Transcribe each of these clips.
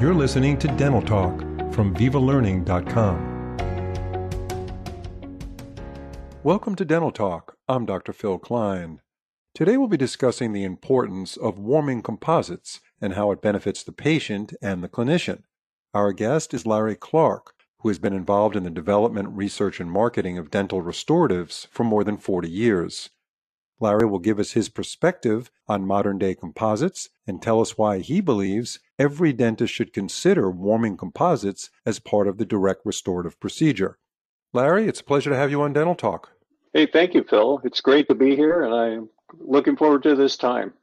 You're listening to Dental Talk from VivaLearning.com. Welcome to Dental Talk. I'm Dr. Phil Klein. Today we'll be discussing the importance of warming composites and how it benefits the patient and the clinician. Our guest is Larry Clark, who has been involved in the development, research, and marketing of dental restoratives for more than 40 years. Larry will give us his perspective on modern day composites and tell us why he believes every dentist should consider warming composites as part of the direct restorative procedure. Larry, it's a pleasure to have you on Dental Talk. Hey, thank you, Phil. It's great to be here, and I'm looking forward to this time.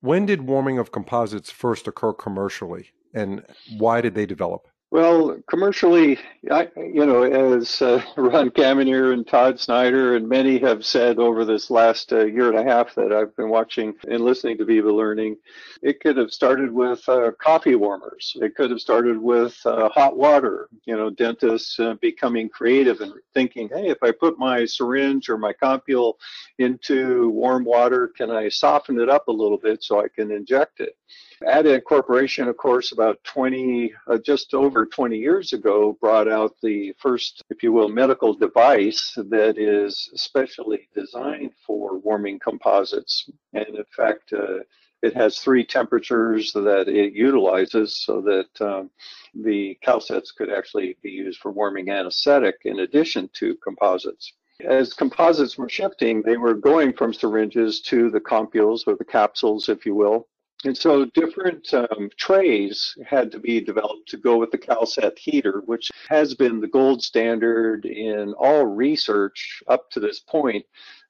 When did warming of composites first occur commercially, and why did they develop? Well, commercially, I, you know, as uh, Ron Kaminer and Todd Snyder and many have said over this last uh, year and a half that I've been watching and listening to Viva Learning, it could have started with uh, coffee warmers. It could have started with uh, hot water. You know, dentists uh, becoming creative and thinking, hey, if I put my syringe or my compule into warm water, can I soften it up a little bit so I can inject it? Addent Corporation, of course, about 20, uh, just over 20 years ago, brought out the first, if you will, medical device that is specially designed for warming composites. And in fact, uh, it has three temperatures that it utilizes so that um, the Calsets could actually be used for warming anesthetic in addition to composites. As composites were shifting, they were going from syringes to the compules or the capsules, if you will, and so different um, trays had to be developed to go with the Calset heater, which has been the gold standard in all research up to this point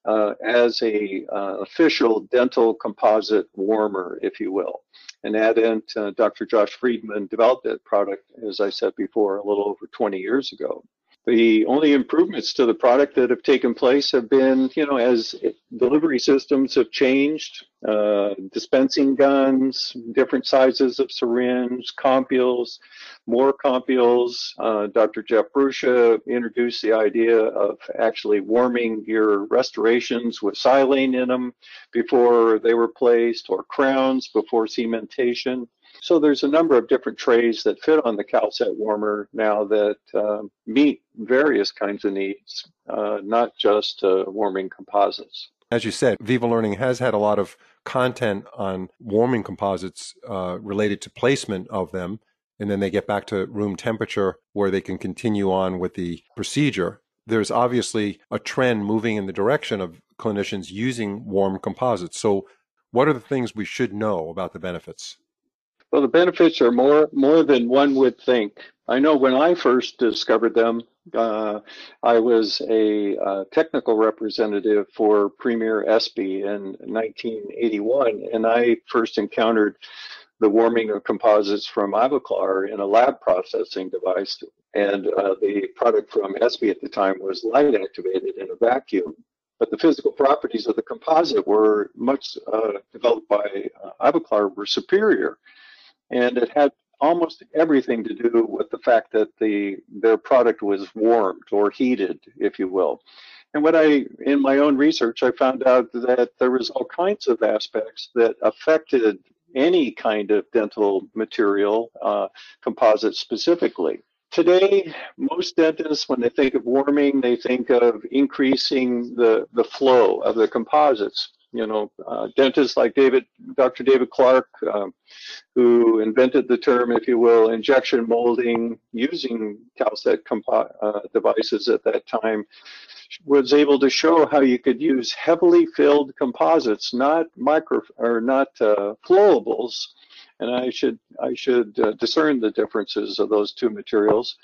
uh, as a uh, official dental composite warmer, if you will. And Addent, uh, Dr. Josh Friedman developed that product, as I said before, a little over 20 years ago. The only improvements to the product that have taken place have been, you know, as delivery systems have changed, uh, dispensing guns, different sizes of syringe, compules, more compules. Uh, Dr. Jeff Bruscia introduced the idea of actually warming your restorations with silane in them before they were placed, or crowns before cementation. So there's a number of different trays that fit on the Calset warmer now that uh, meet various kinds of needs, uh, not just uh, warming composites. As you said, Viva Learning has had a lot of content on warming composites uh, related to placement of them, and then they get back to room temperature where they can continue on with the procedure. There's obviously a trend moving in the direction of clinicians using warm composites. So, what are the things we should know about the benefits? Well, the benefits are more more than one would think. I know when I first discovered them, uh, I was a uh, technical representative for Premier ESPE in 1981, and I first encountered the warming of composites from Ivoclar in a lab processing device. And uh, the product from ESPE at the time was light activated in a vacuum. But the physical properties of the composite were much uh, developed by uh, Ivoclar were superior and it had almost everything to do with the fact that the their product was warmed or heated, if you will. And what I, in my own research, I found out that there was all kinds of aspects that affected any kind of dental material, uh, composite specifically. Today, most dentists, when they think of warming, they think of increasing the, the flow of the composites you know, uh, dentists like David, Dr. David Clark, um, who invented the term, if you will, injection molding using compo- uh, devices at that time, was able to show how you could use heavily filled composites, not micro or not uh, flowables. And I should I should uh, discern the differences of those two materials.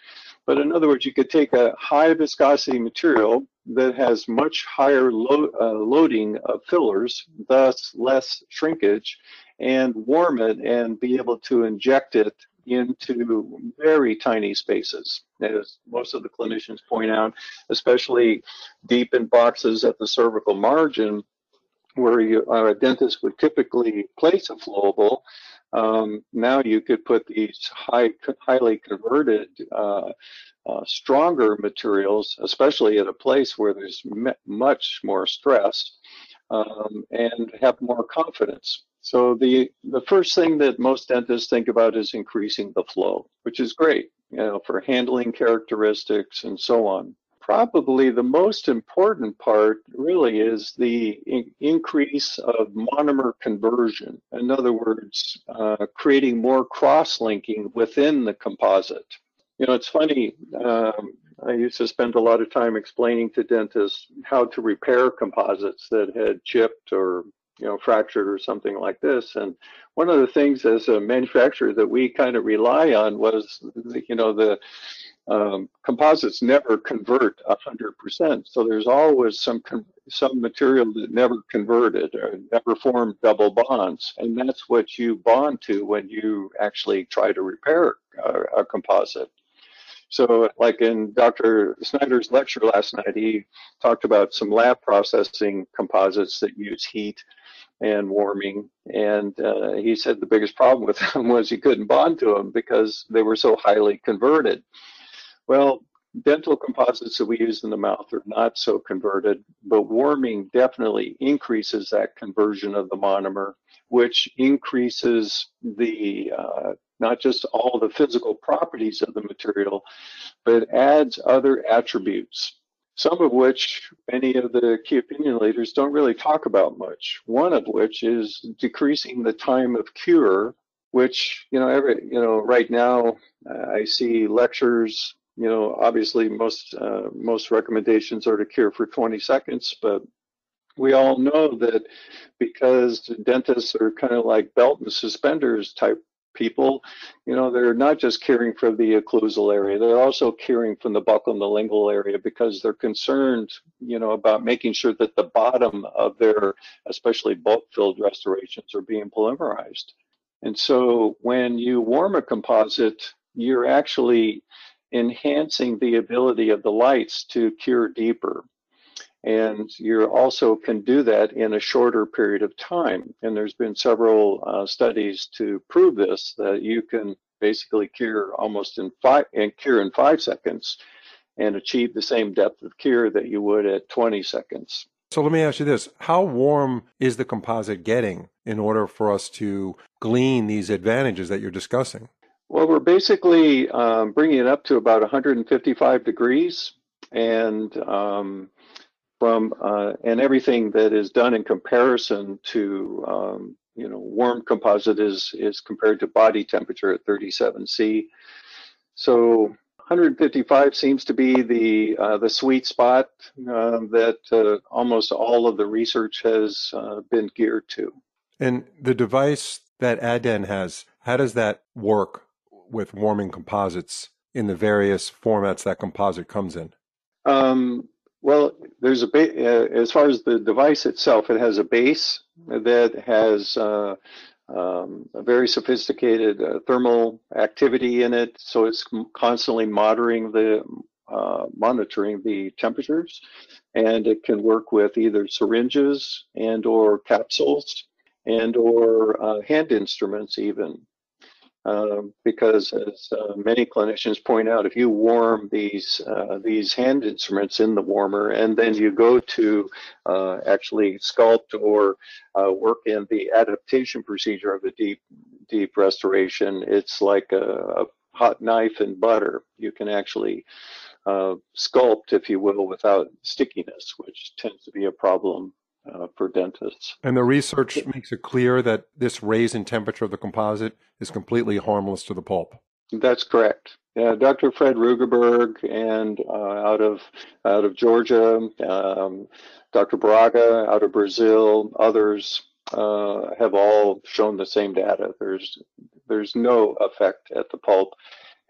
But in other words, you could take a high viscosity material that has much higher lo uh, loading of fillers, thus less shrinkage, and warm it and be able to inject it into very tiny spaces, as most of the clinicians point out, especially deep in boxes at the cervical margin, where you, uh, a dentist would typically place a flowable. Um, now you could put these high, highly converted, uh, uh, stronger materials, especially at a place where there's much more stress, um, and have more confidence. So the the first thing that most dentists think about is increasing the flow, which is great, you know, for handling characteristics and so on. Probably the most important part really is the in- increase of monomer conversion. In other words, uh, creating more cross-linking within the composite. You know, it's funny. Um, I used to spend a lot of time explaining to dentists how to repair composites that had chipped or you know fractured or something like this. And one of the things as a manufacturer that we kind of rely on was the, you know the um, composites never convert 100%. So there's always some some material that never converted or never formed double bonds, and that's what you bond to when you actually try to repair a, a composite. So, like in Dr. Snyder's lecture last night, he talked about some lab processing composites that use heat and warming. And uh, he said the biggest problem with them was he couldn't bond to them because they were so highly converted. Well, dental composites that we use in the mouth are not so converted, but warming definitely increases that conversion of the monomer, which increases the uh, not just all the physical properties of the material, but adds other attributes, some of which many of the key opinion leaders don't really talk about much. One of which is decreasing the time of cure, which, you know, every, you know, right now uh, I see lectures, you know, obviously most, uh, most recommendations are to cure for 20 seconds, but we all know that because dentists are kind of like belt and suspenders type people, you know, they're not just caring for the occlusal area, they're also caring from the buccal and the lingual area because they're concerned, you know, about making sure that the bottom of their, especially bulk filled restorations, are being polymerized. And so when you warm a composite, you're actually enhancing the ability of the lights to cure deeper. And you also can do that in a shorter period of time. And there's been several uh, studies to prove this that you can basically cure almost in five and cure in five seconds and achieve the same depth of cure that you would at 20 seconds. So let me ask you this How warm is the composite getting in order for us to glean these advantages that you're discussing? Well, we're basically um, bringing it up to about 155 degrees. And um, from uh, and everything that is done in comparison to um, you know warm composite is is compared to body temperature at 37 C. So 155 seems to be the uh, the sweet spot uh, that uh, almost all of the research has uh, been geared to. And the device that Addent has, how does that work with warming composites in the various formats that composite comes in? Um, well, there's a ba- uh, as far as the device itself, it has a base that has uh, um, a very sophisticated uh, thermal activity in it, so it's constantly monitoring the uh, monitoring the temperatures, and it can work with either syringes and or capsules and or uh, hand instruments even. Um, because as uh, many clinicians point out, if you warm these uh, these hand instruments in the warmer and then you go to uh, actually sculpt or uh, work in the adaptation procedure of a deep deep restoration, it's like a, a hot knife and butter. You can actually uh, sculpt, if you will, without stickiness, which tends to be a problem uh, for dentists. And the research makes it clear that this raise in temperature of the composite is completely harmless to the pulp. That's correct. Yeah, Dr. Fred Rueggeberg and uh, out of out of Georgia, um, Dr. Braga out of Brazil, others uh, have all shown the same data. There's there's no effect at the pulp,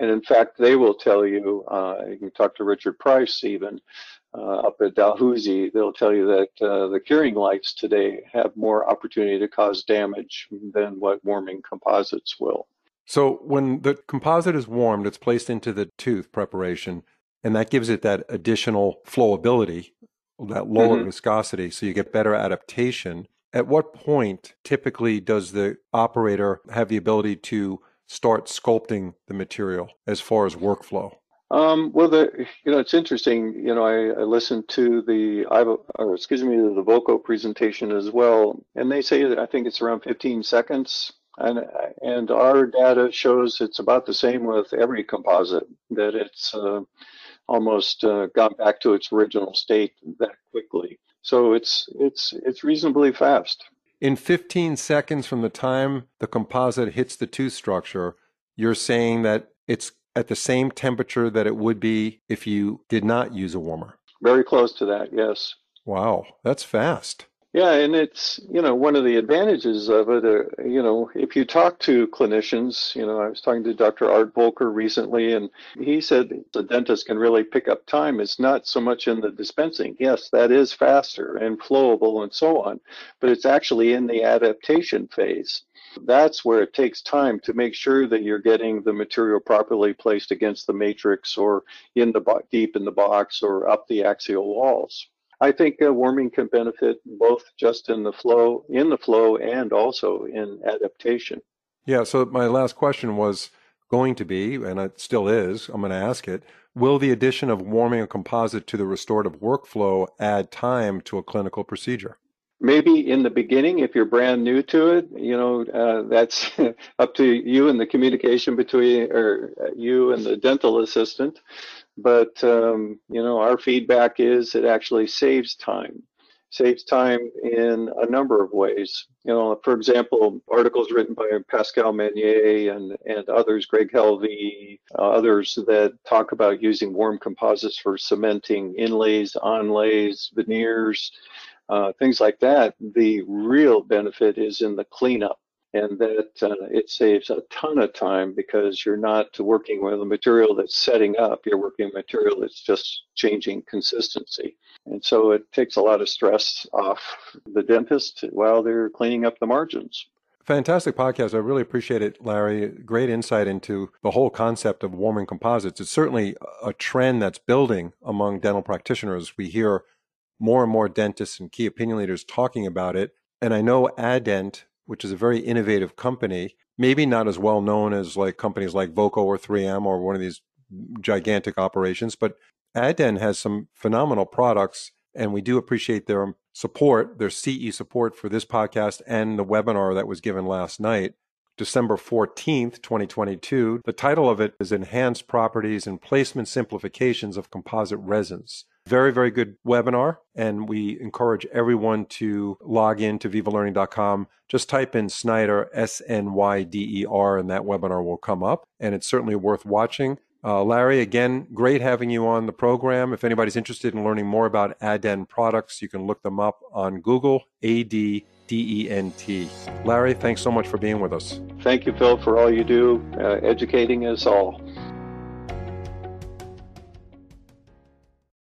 and in fact, they will tell you. Uh, you can talk to Richard Price even uh, up at Dalhousie, they'll tell you that uh, the curing lights today have more opportunity to cause damage than what warming composites will. So when the composite is warmed, it's placed into the tooth preparation, and that gives it that additional flowability, that lower mm-hmm. viscosity, so you get better adaptation. At what point typically does the operator have the ability to start sculpting the material as far as workflow? Um, well, the, you know, it's interesting. You know, I, I listened to the, or excuse me, the Voco presentation as well, and they say that I think it's around 15 seconds, and and our data shows it's about the same with every composite. That it's uh, almost uh, gone back to its original state that quickly. So it's it's it's reasonably fast. In 15 seconds from the time the composite hits the tooth structure, you're saying that it's at the same temperature that it would be if you did not use a warmer. Very close to that, yes. Wow, that's fast. Yeah, and it's, you know, one of the advantages of it, uh, you know, if you talk to clinicians, you know, I was talking to Dr. Art Volker recently, and he said the dentist can really pick up time. It's not so much in the dispensing. Yes, that is faster and flowable and so on, but it's actually in the adaptation phase. That's where it takes time to make sure that you're getting the material properly placed against the matrix or in the bo- deep in the box or up the axial walls. I think uh, warming can benefit both just in the flow, in the flow, and also in adaptation. Yeah. So my last question was going to be, and it still is. I'm going to ask it. Will the addition of warming a composite to the restorative workflow add time to a clinical procedure? Maybe in the beginning if you're brand new to it you know uh, that's up to you and the communication between or uh, you and the dental assistant. But um, you know our feedback is it actually saves time saves time in a number of ways. You know for example articles written by pascal Magne and and others greg helvey uh, others that talk about using warm composites for cementing inlays onlays veneers uh, things like that, the real benefit is in the cleanup. And that uh, it saves a ton of time because you're not working with a material that's setting up, you're working with material that's just changing consistency. And so it takes a lot of stress off the dentist while they're cleaning up the margins. Fantastic podcast. I really appreciate it, Larry. Great insight into the whole concept of warming composites. It's certainly a trend that's building among dental practitioners. We hear more and more dentists and key opinion leaders talking about it. And I know Addent, which is a very innovative company, maybe not as well known as like companies like Voco or 3M or one of these gigantic operations, but Addent has some phenomenal products, and we do appreciate their support, their CE support for this podcast and the webinar that was given last night. December 14th, 2022. The title of it is Enhanced Properties and Placement Simplifications of Composite Resins. Very, very good webinar. And we encourage everyone to log in to vivalearning.com. Just type in Snyder, S N Y D E R, and that webinar will come up. And it's certainly worth watching. Uh, Larry, again, great having you on the program. If anybody's interested in learning more about Addent products, you can look them up on Google, A D D E N T. Larry, thanks so much for being with us. Thank you, Phil, for all you do, uh, educating us all.